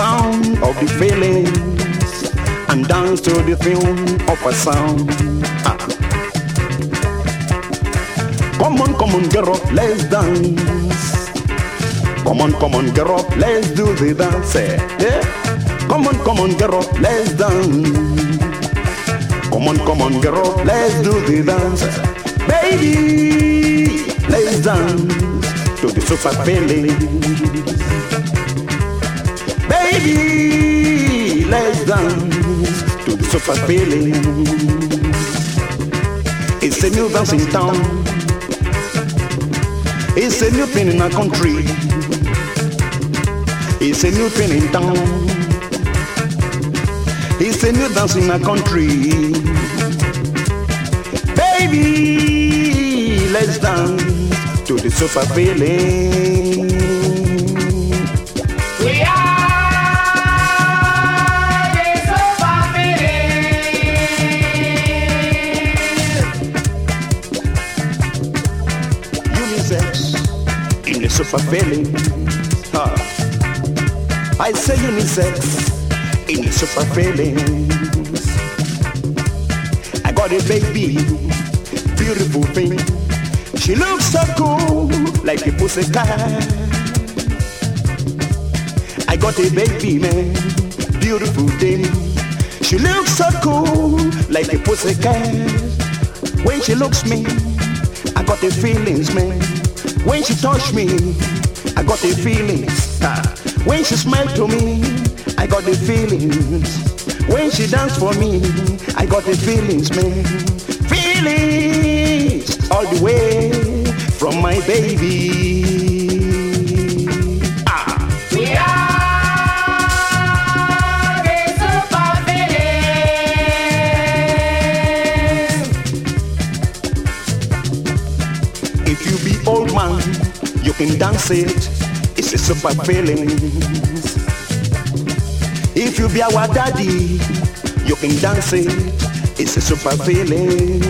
sound of the feelings and dance to the tune of a sound. Ah. Come on, come on, get up, let's dance. Come on, come on, get up, let's do the dance. Eh? Yeah. Come on, come on, get up, let's dance. Come on, come on, get up, let's do the dance. Eh? Baby, let's dance to the super feelings be less than to suffer feeling. It's a new dance in town. It's a new thing in our country. It's a new thing in town. It's a new dance in our country. Baby, let's dance to the sofa feeling. In the super feeling. Huh. I say unisex in super feelings. I got a baby, beautiful thing. She looks so cool, like a pussycat. I got a baby, man, beautiful thing. She looks so cool, like a pussycat. When she looks me, I got the feelings, man. When she touch me, I got the feelings. Ah. When she smile to me, I got the feelings. When she dance for me, I got the feelings, man. Feelings all the way from my baby. You can dance it. It's a super feeling. If you be our daddy, you can dance it. It's a super feeling.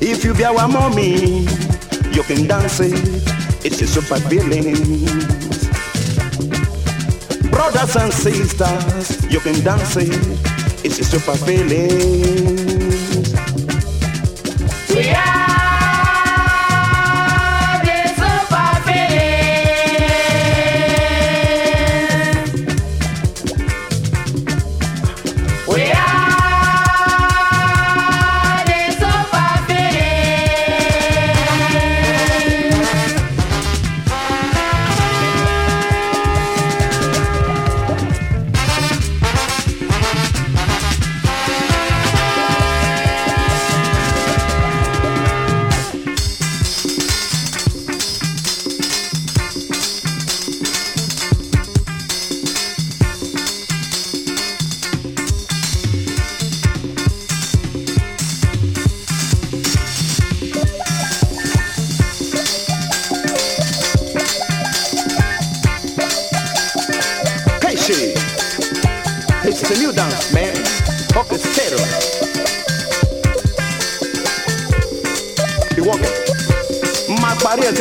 If you be our mommy, you can dance it. It's a super feeling. Brothers and sisters, you can dance it. It's a super feeling.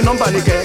Parí ẹ̀ tí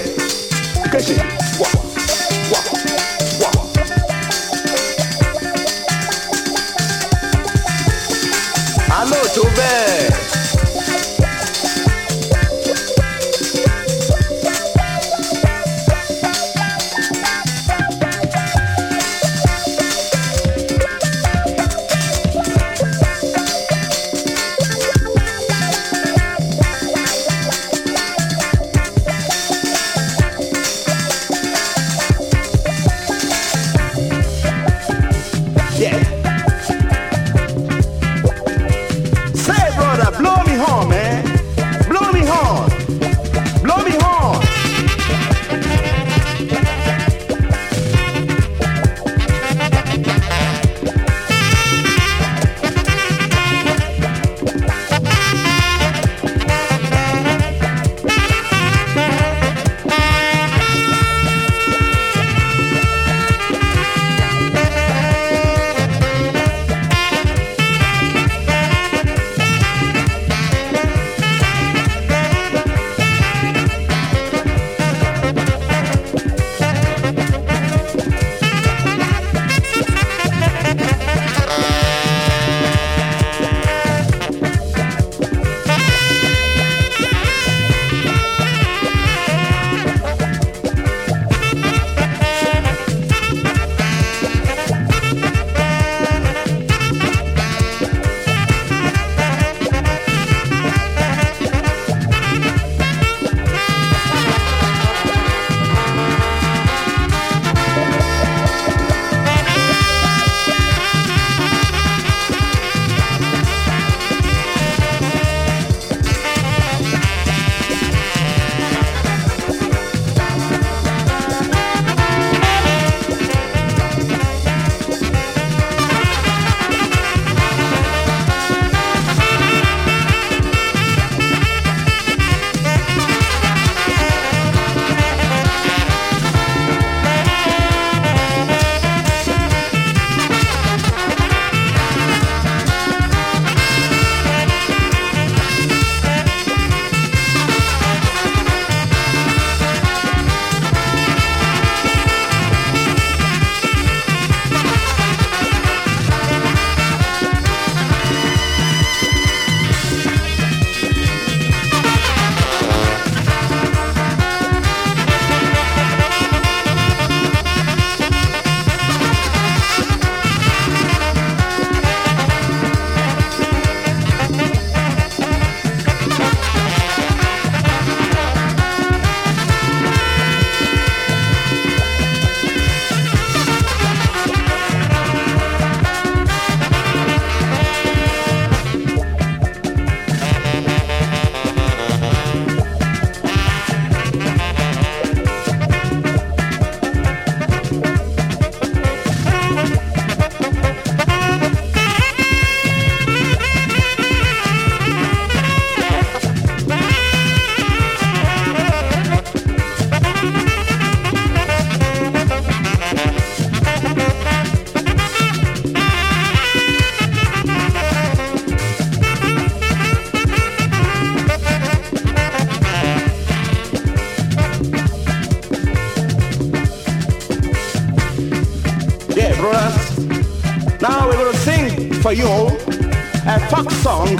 song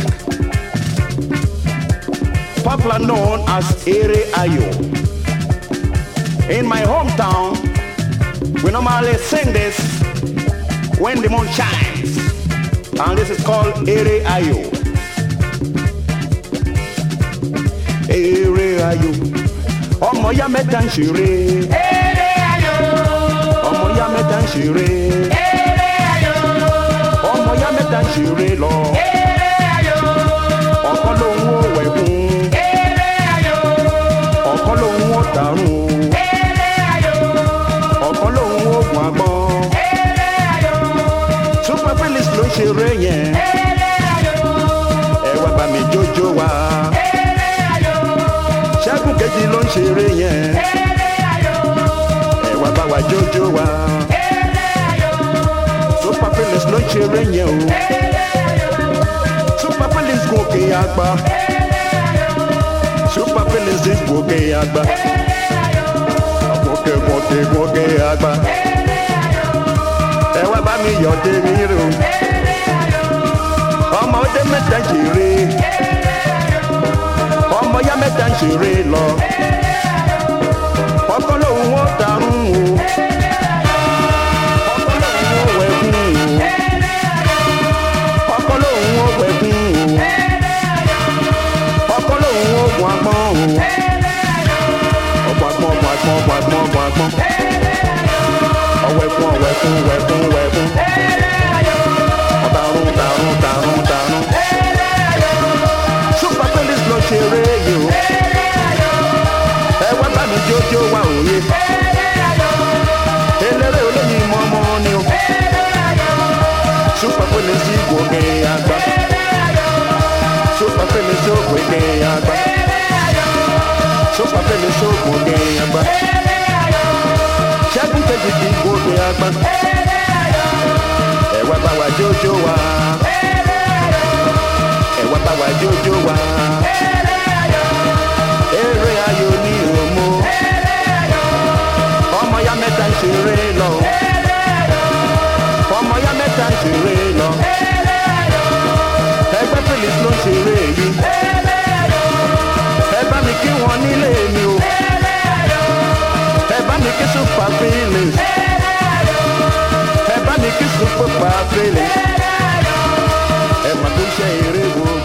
popular known as Ere Ayo. In my hometown, we normally sing this when the moon shines. And this is called Ere Ayo. Ere Ayo. Ọmọ ya mẹ́ta ń ṣeré. Eré ayò. Ọmọ ya mẹ́ta ń ṣeré. Eré ayò. Ọmọ ya mẹ́ta ń ṣeré lọ. Ayò. Dàrún. Eré ayò. Ọ̀kan lòun ó gùn agbọ́n. Eré ayò. Super Phillips ló ń ṣeré yẹn. Eré ayò. Ẹ wá bá mi jójó wa. Eré ayò. Ṣẹ́gun kejì ló ń ṣeré yẹn. Eré ayò. Ẹ wá bá wa jójó wa. Eré ayò. Super Phillips ló ń ṣeré yẹn o. Eré ayò. Super Phillips gòkè àgbà. Eré ayò. Super ti gòkè àgbà. Eré ayò. Gòkè gòkè gòkè àgbà. Ẹ wá bá mi yọ̀ tèmi rò. Ọmọ ọdẹ mẹ́ta ń ṣeré. Ọmọ ya mẹ́ta ń ṣeré lọ. wẹ̀kún wẹ̀kún wẹ̀kún. ọ̀wẹ̀kún ọ̀wẹ̀kún wẹ̀kún wẹ̀kún. ọ̀darun darun darun darun. ṣùgbọ́n pélís ló ṣeré yìí o. ẹ̀wẹ́ bá mi jójó wa òye. eléré olóyin mọ́mọ́ ni o. ṣùgbọ́n pélís ìgò gbé àgbà. ṣùgbọ́n pélís ògbé gbé àgbà sọ́pàá fẹ́mi sóògùn obìnrin àgbà. ṣẹ́gun kejì kì í gun obìnrin àgbà. ẹ̀wà bá wa jójó wa. ẹ̀wà bá wa jójó wa. eré ayò ni òmo. ọmọ ya mẹ́ta ń ṣeré lọ. ọmọ ya mẹ́ta ń ṣeré lọ. ẹgbẹ́ fèlè ló ń ṣeré yìí kí wọn nílé mi o. Ẹ bá mi kí Super ayò. Ẹ bá mi kí Super ayò. Ẹ mà tó ṣe eré gbogbo.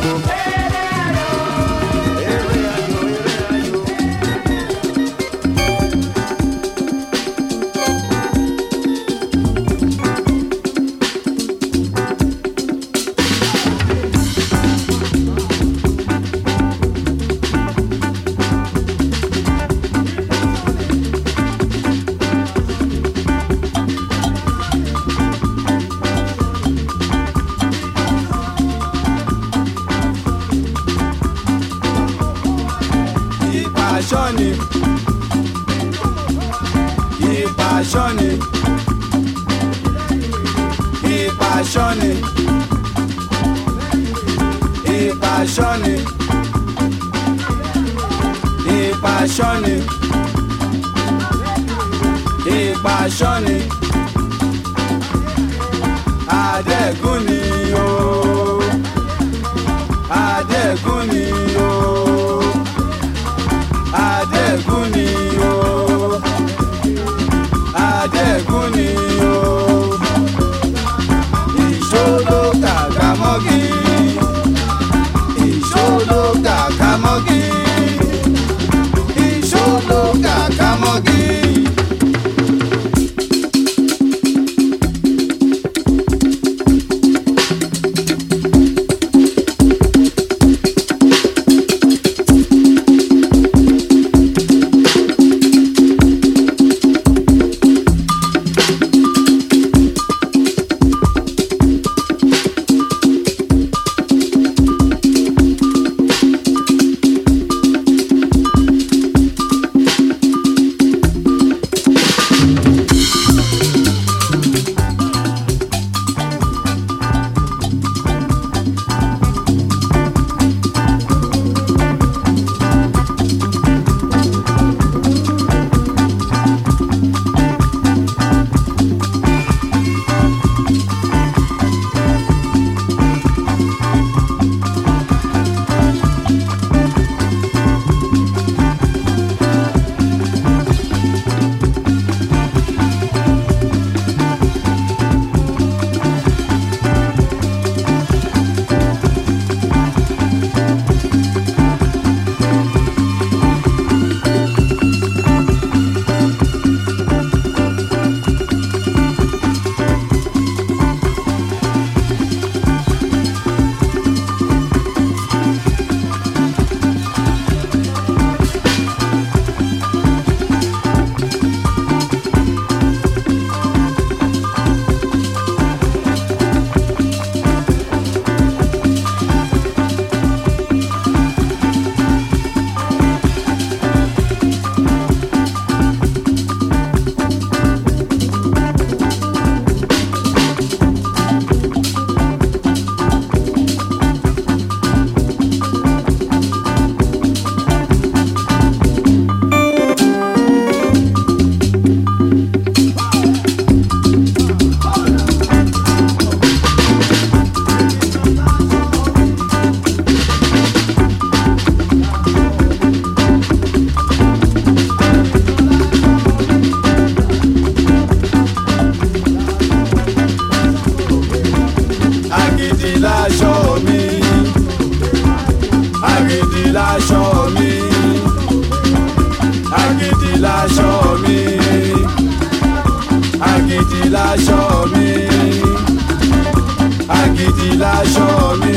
láṣọ mi.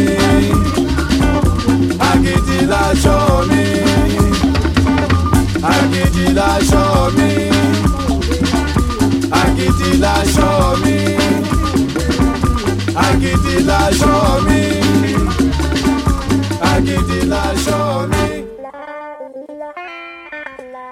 Agídí láṣọ mi. Agídí láṣọ mi. Agídí láṣọ mi. Agídí láṣọ mi. Agídí láṣọ mi. La la la.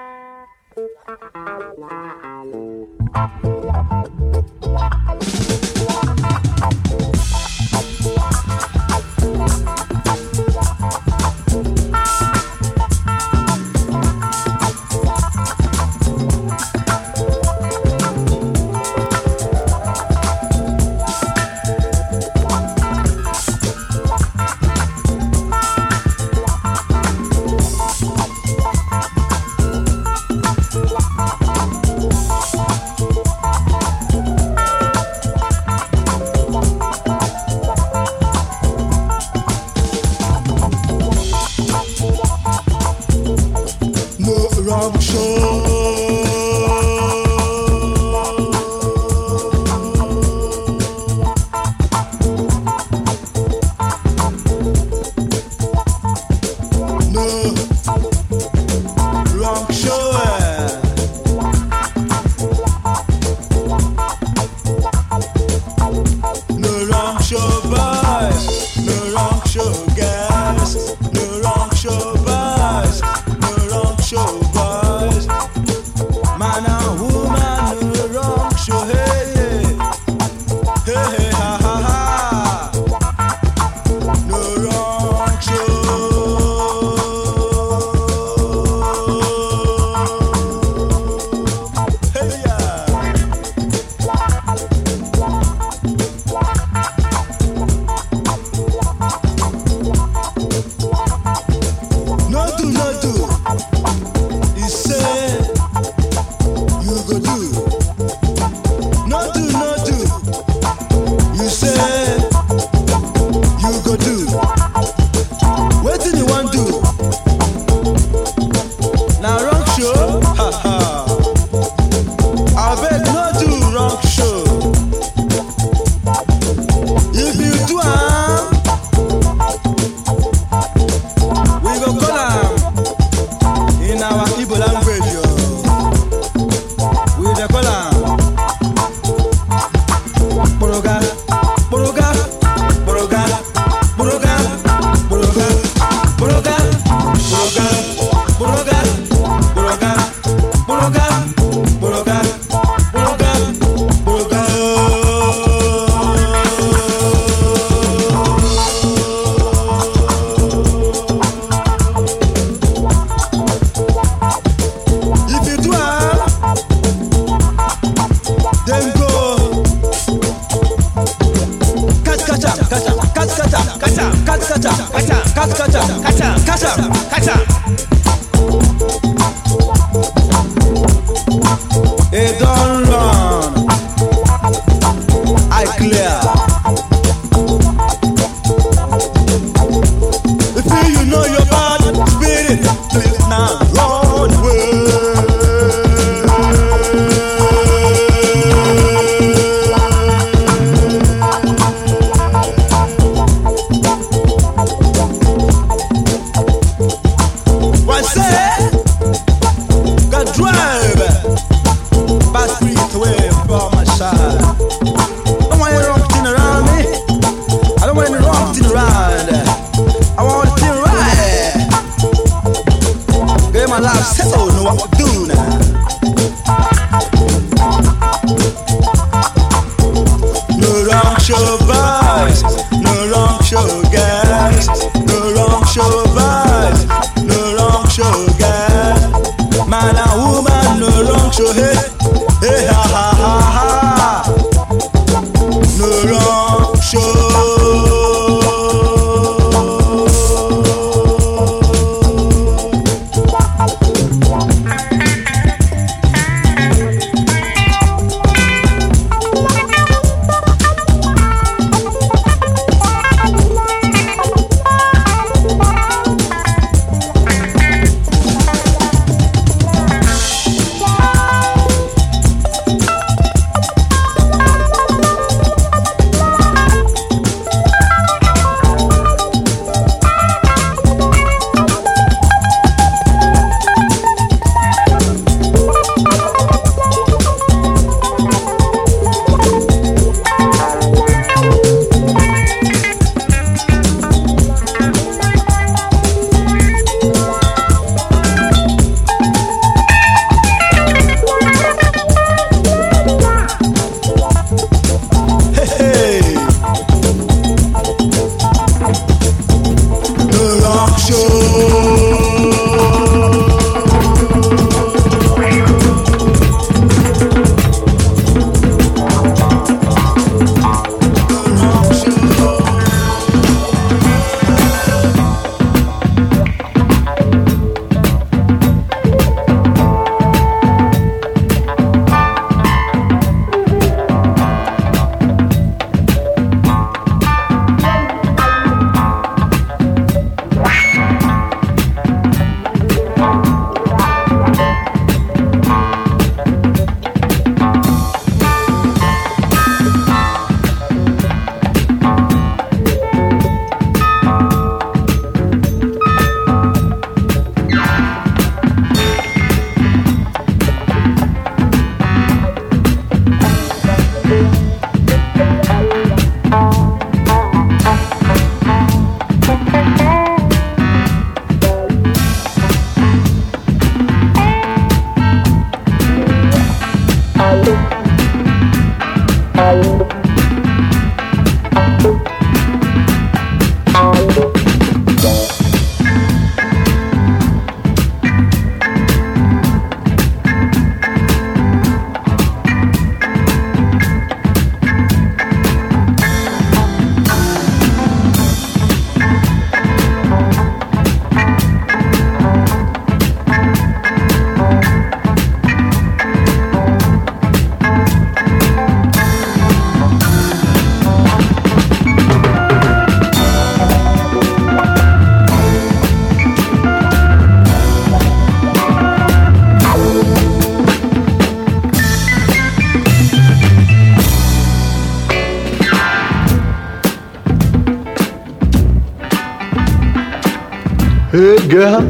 girl.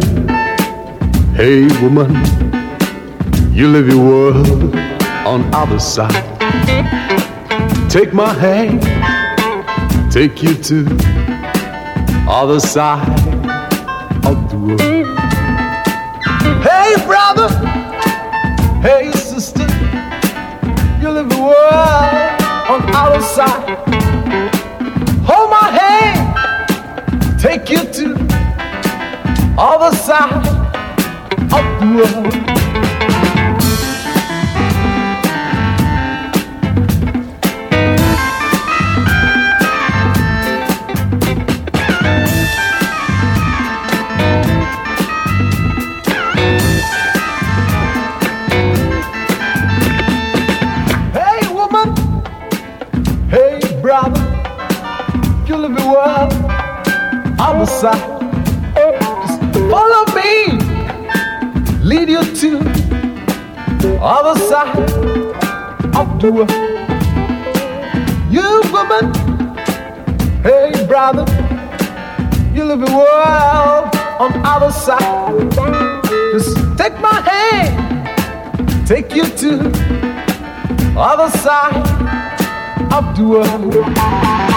Hey, woman, you live your world on other side. Take my hand, take you to other side. world. do amor.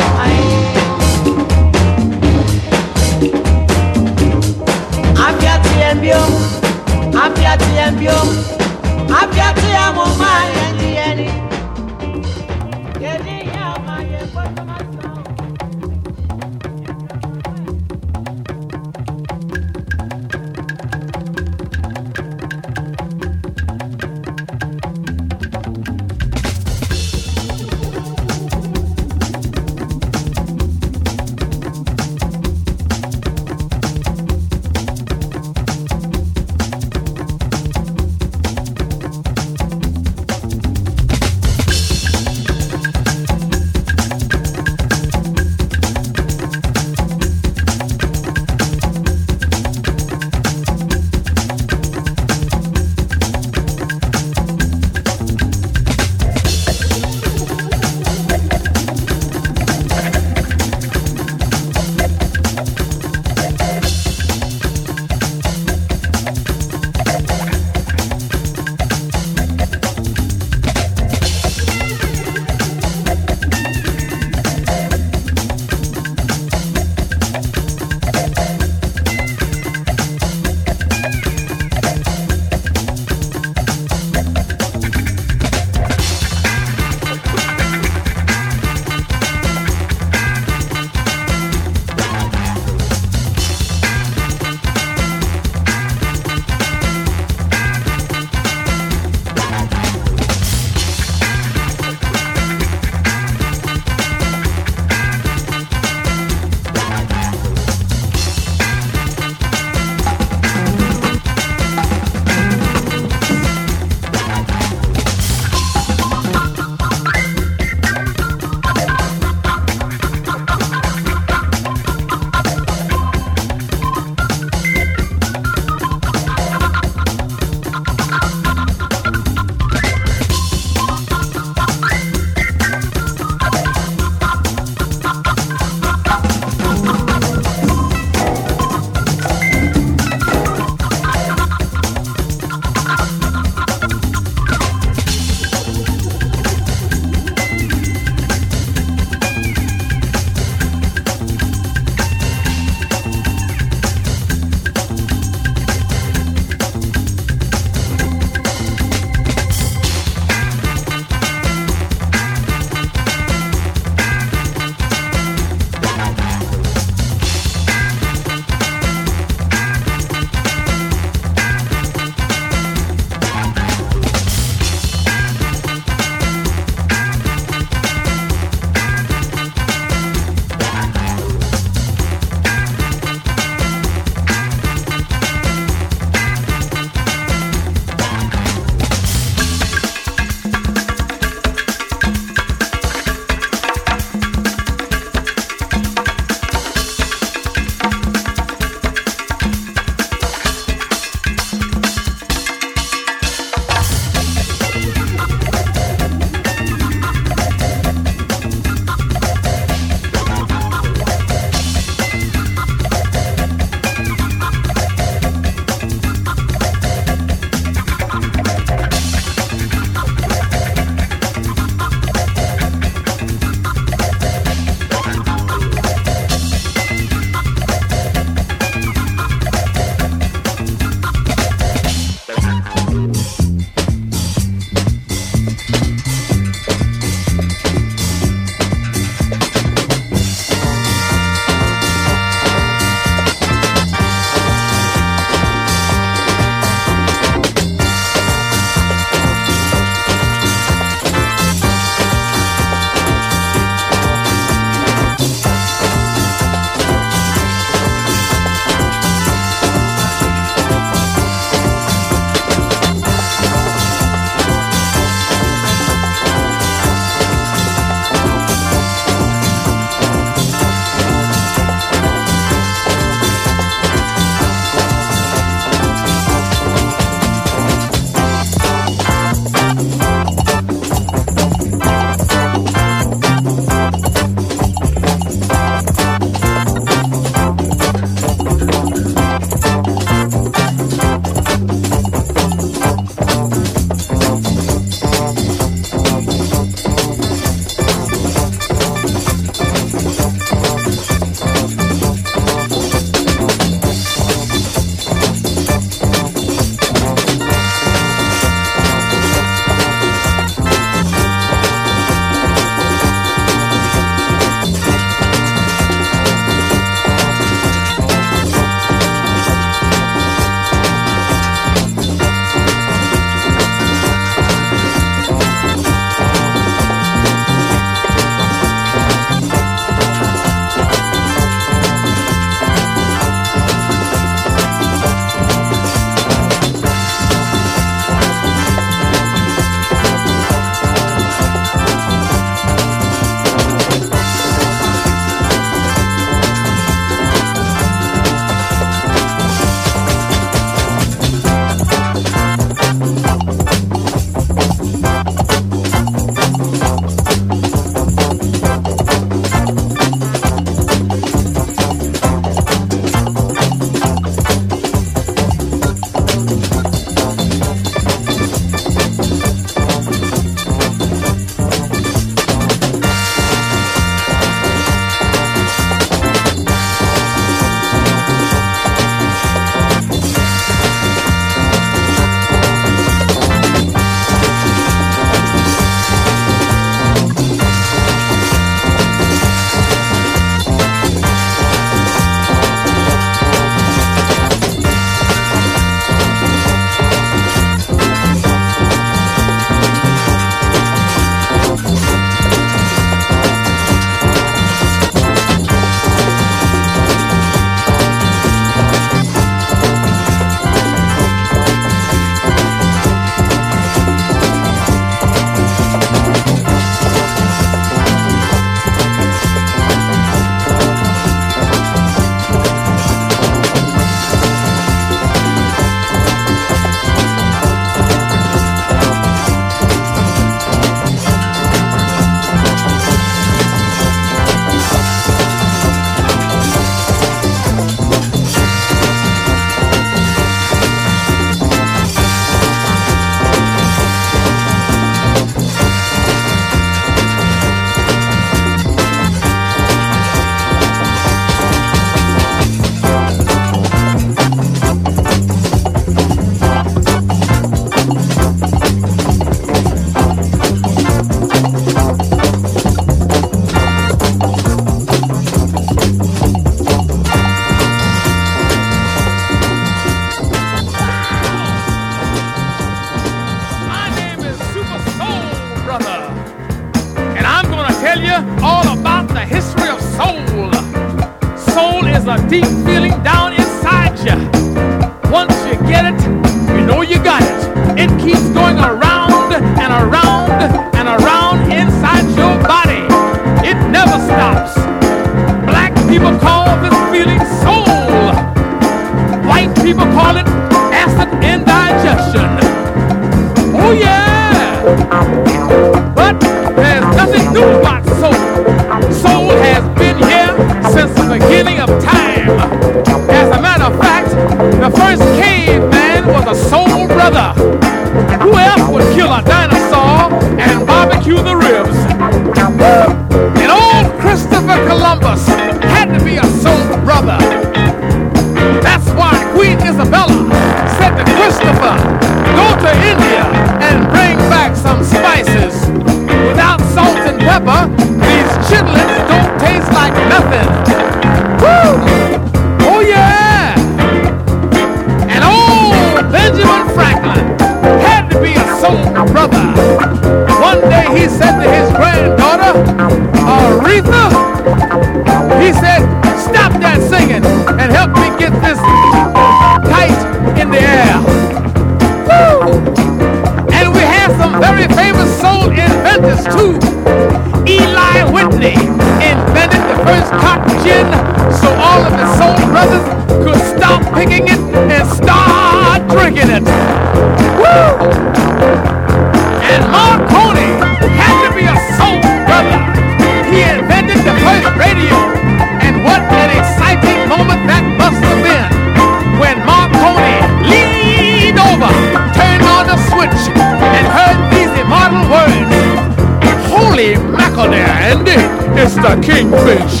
kingfish.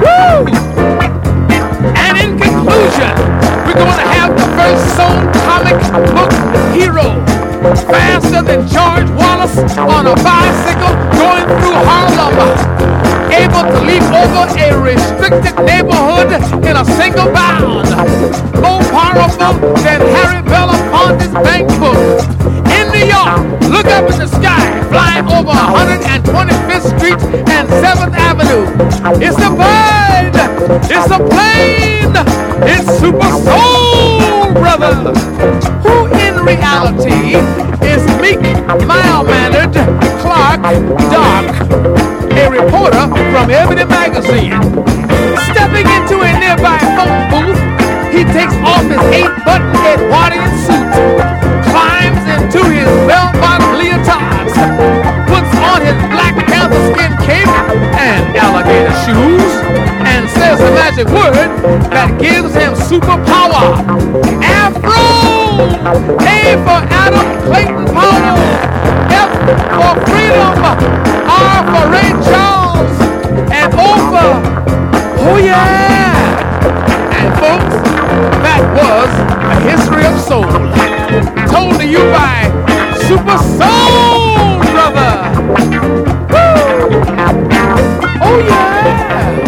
Woo! And in conclusion, we're going to have the first soul comic book hero. Faster than George Wallace on a bicycle going through Harlem. Able to leap over a restricted neighborhood in a single bound. More powerful than Harry Belafonte's bank book. In New York, look up in the sky, flying over 125th Street and 7th Avenue. It's a bird, it's a plane, it's Super Soul Brother, who in reality is meek, mild-mannered Clark Dark, a reporter from Ebony Magazine. Stepping into a nearby phone booth, he takes off his eight-button Edwardian suit, shoes, and says the magic word that gives him superpower. Afro! A for Adam Clayton Powell. F for freedom. R for Ray Charles. And O for, oh yeah! And folks, that was a history of soul. Told to you by Super Soul Brother. Woo! Oh yeah!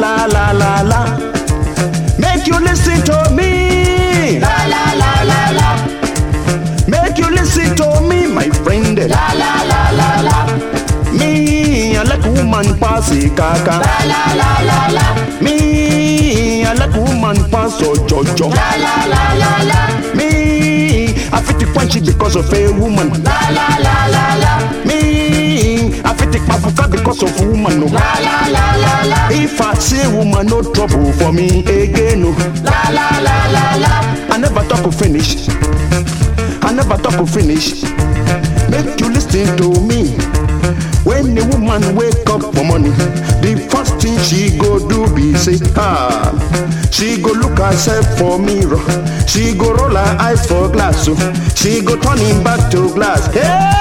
La la la la. Make you listen to me. La la la la la. Make you listen to me, my friend. La la la la la. Me, I like woman pass kaka. La la la la la. Me, I like woman pass jojo. La la la la la. Me, I fit to punch it because of a woman. La la la la la. Papuka because of woman. No. La la la la la. If I say woman, no trouble for me again. No. La la la la la. I never talk to finish. I never talk to finish. Make you listen to me. When the woman wake up for morning, the first thing she go do be say, ah. She go look herself for mirror. She go roll her eyes for glass. Oh. She go turn him back to glass. Hey!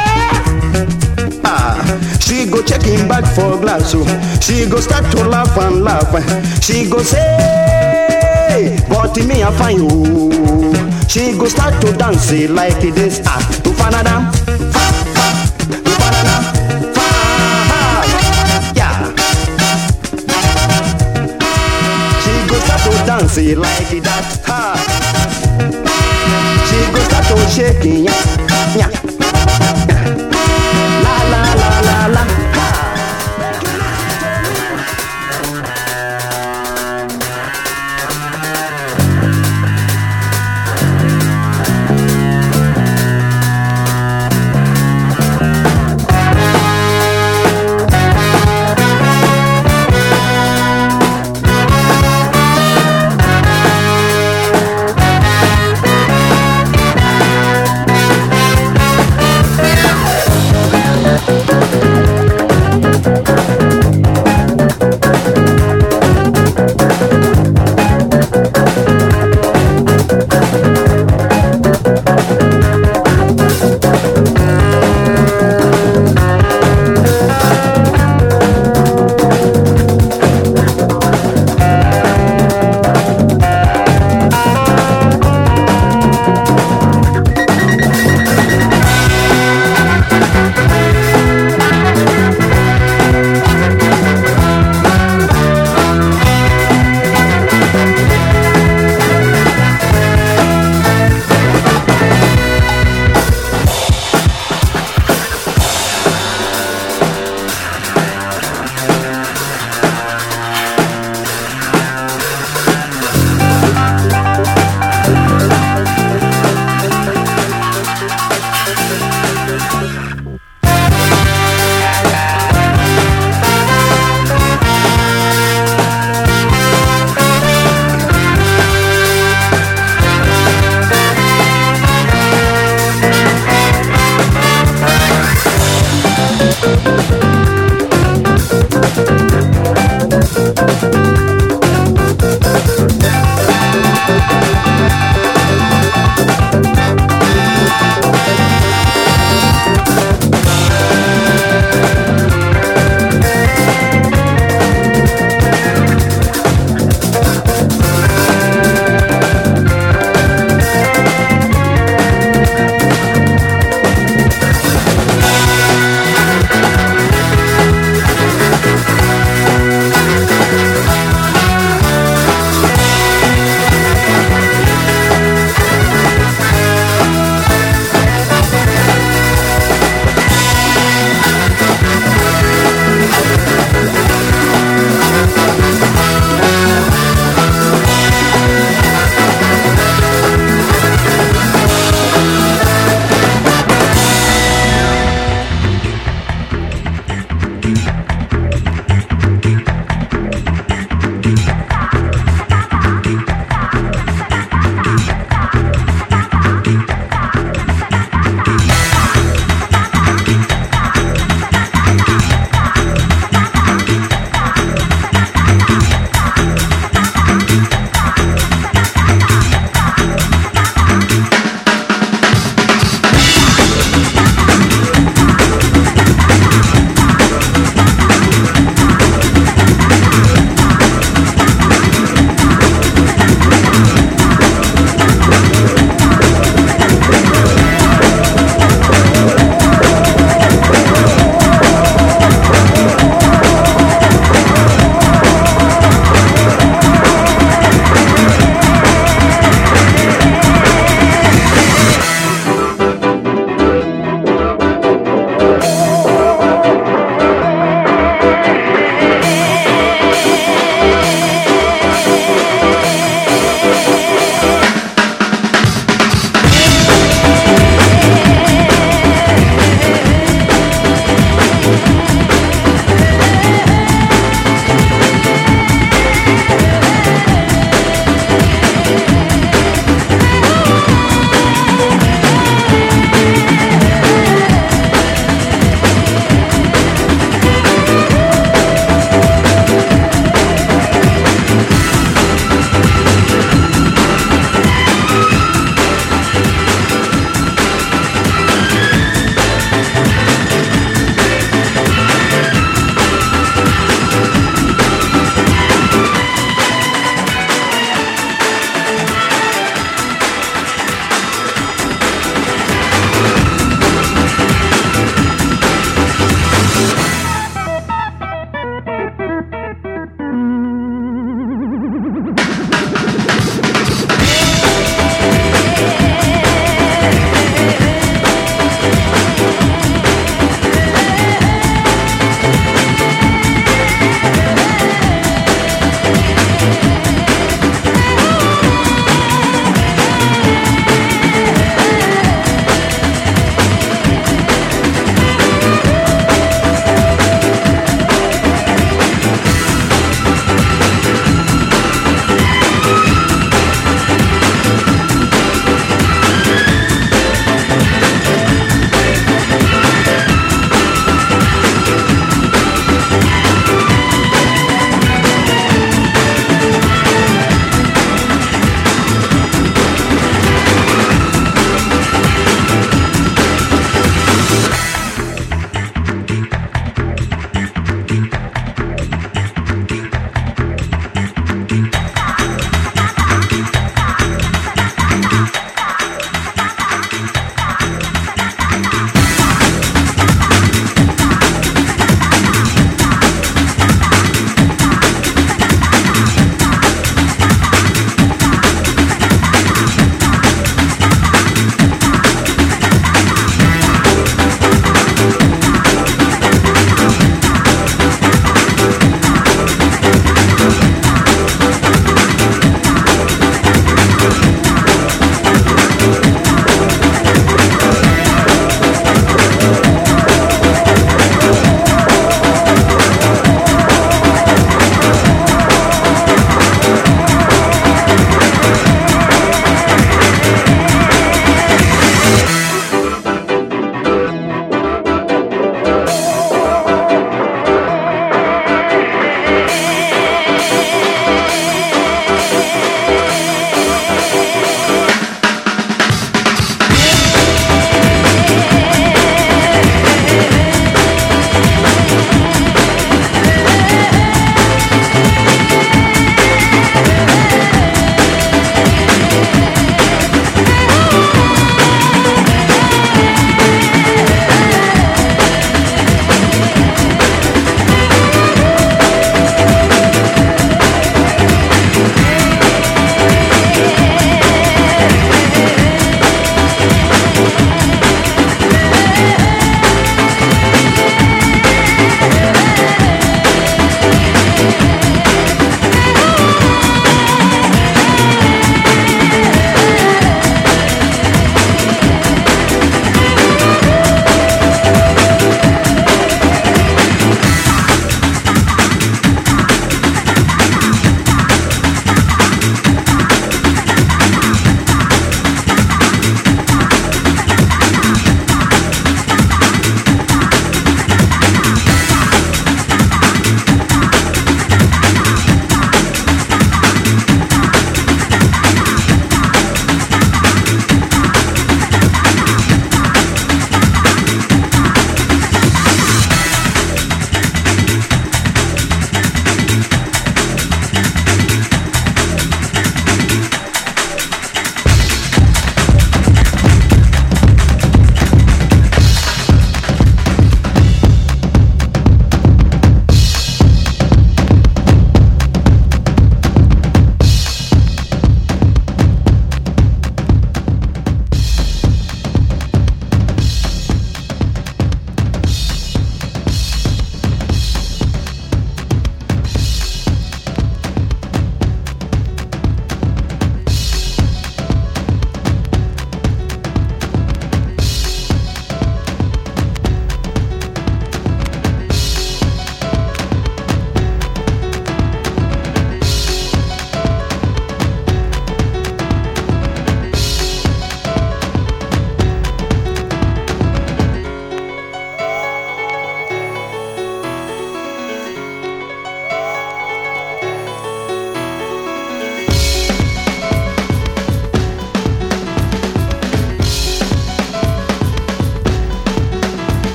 She go check him back for glass. Oh. She go start to laugh and laugh. She go say, but me I find you. She go start to dance like this. Ah, to fanada, fa, fa, to fanada, yeah. She go start to dance like that. Ha. She go start to yeah, yeah.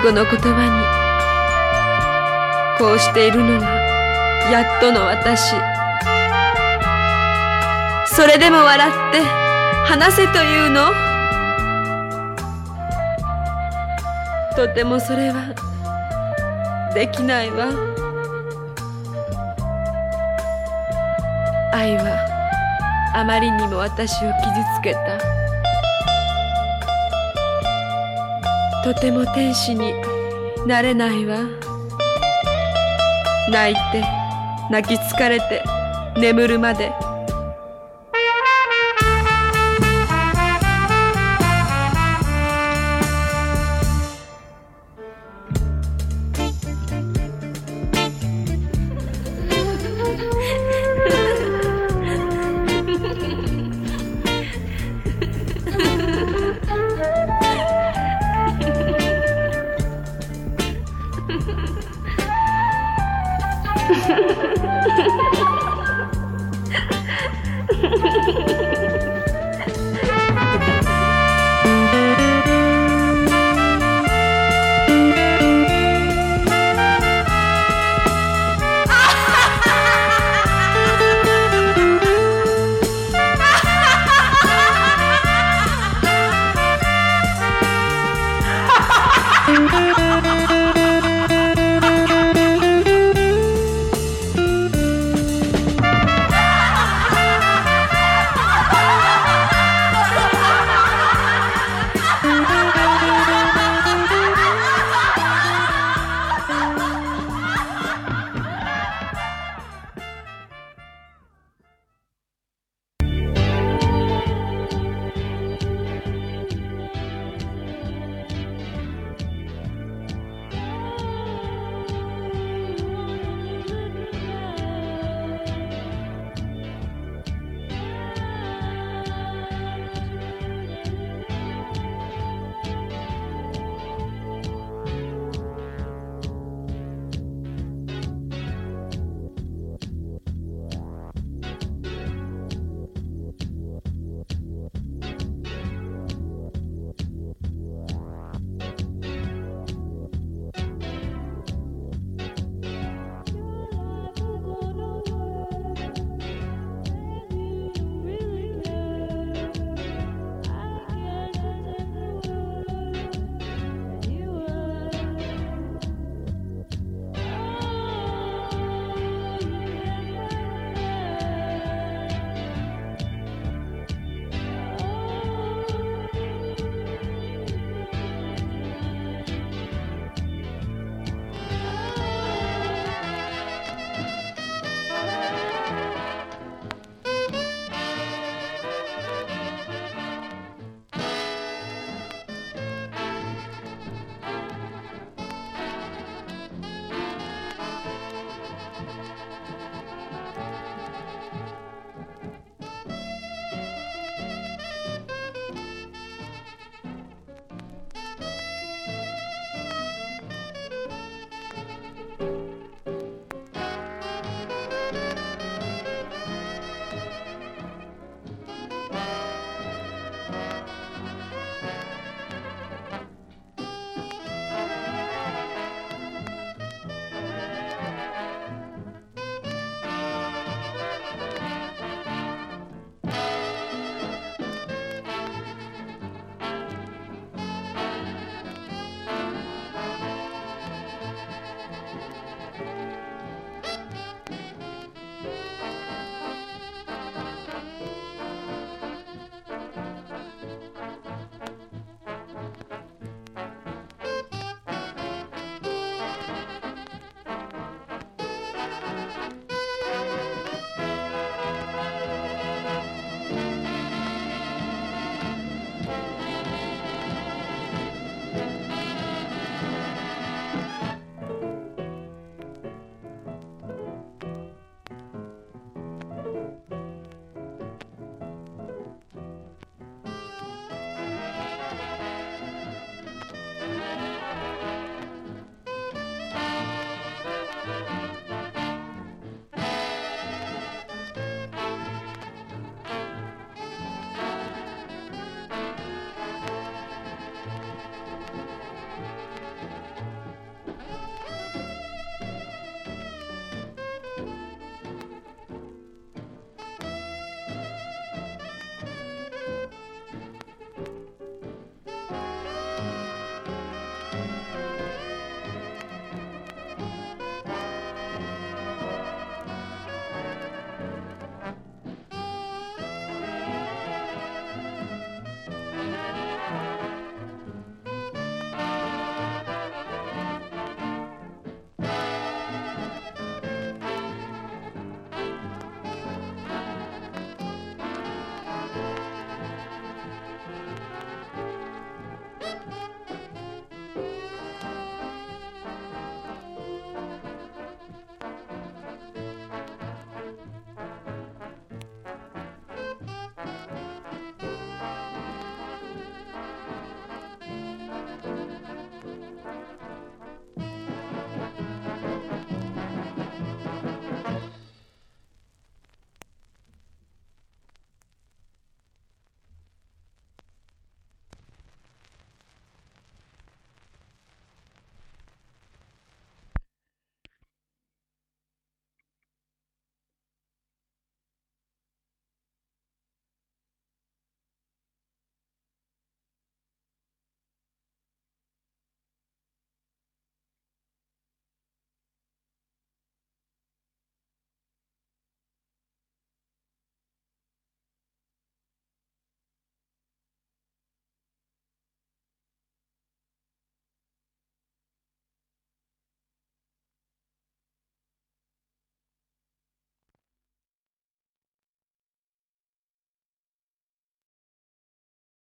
後の言葉にこうしているのがやっとの私。それでも笑って話せというの？とてもそれはできないわ。愛はあまりにも私を傷つけた。とても天使になれないわ。泣いて泣き疲れて眠るまで。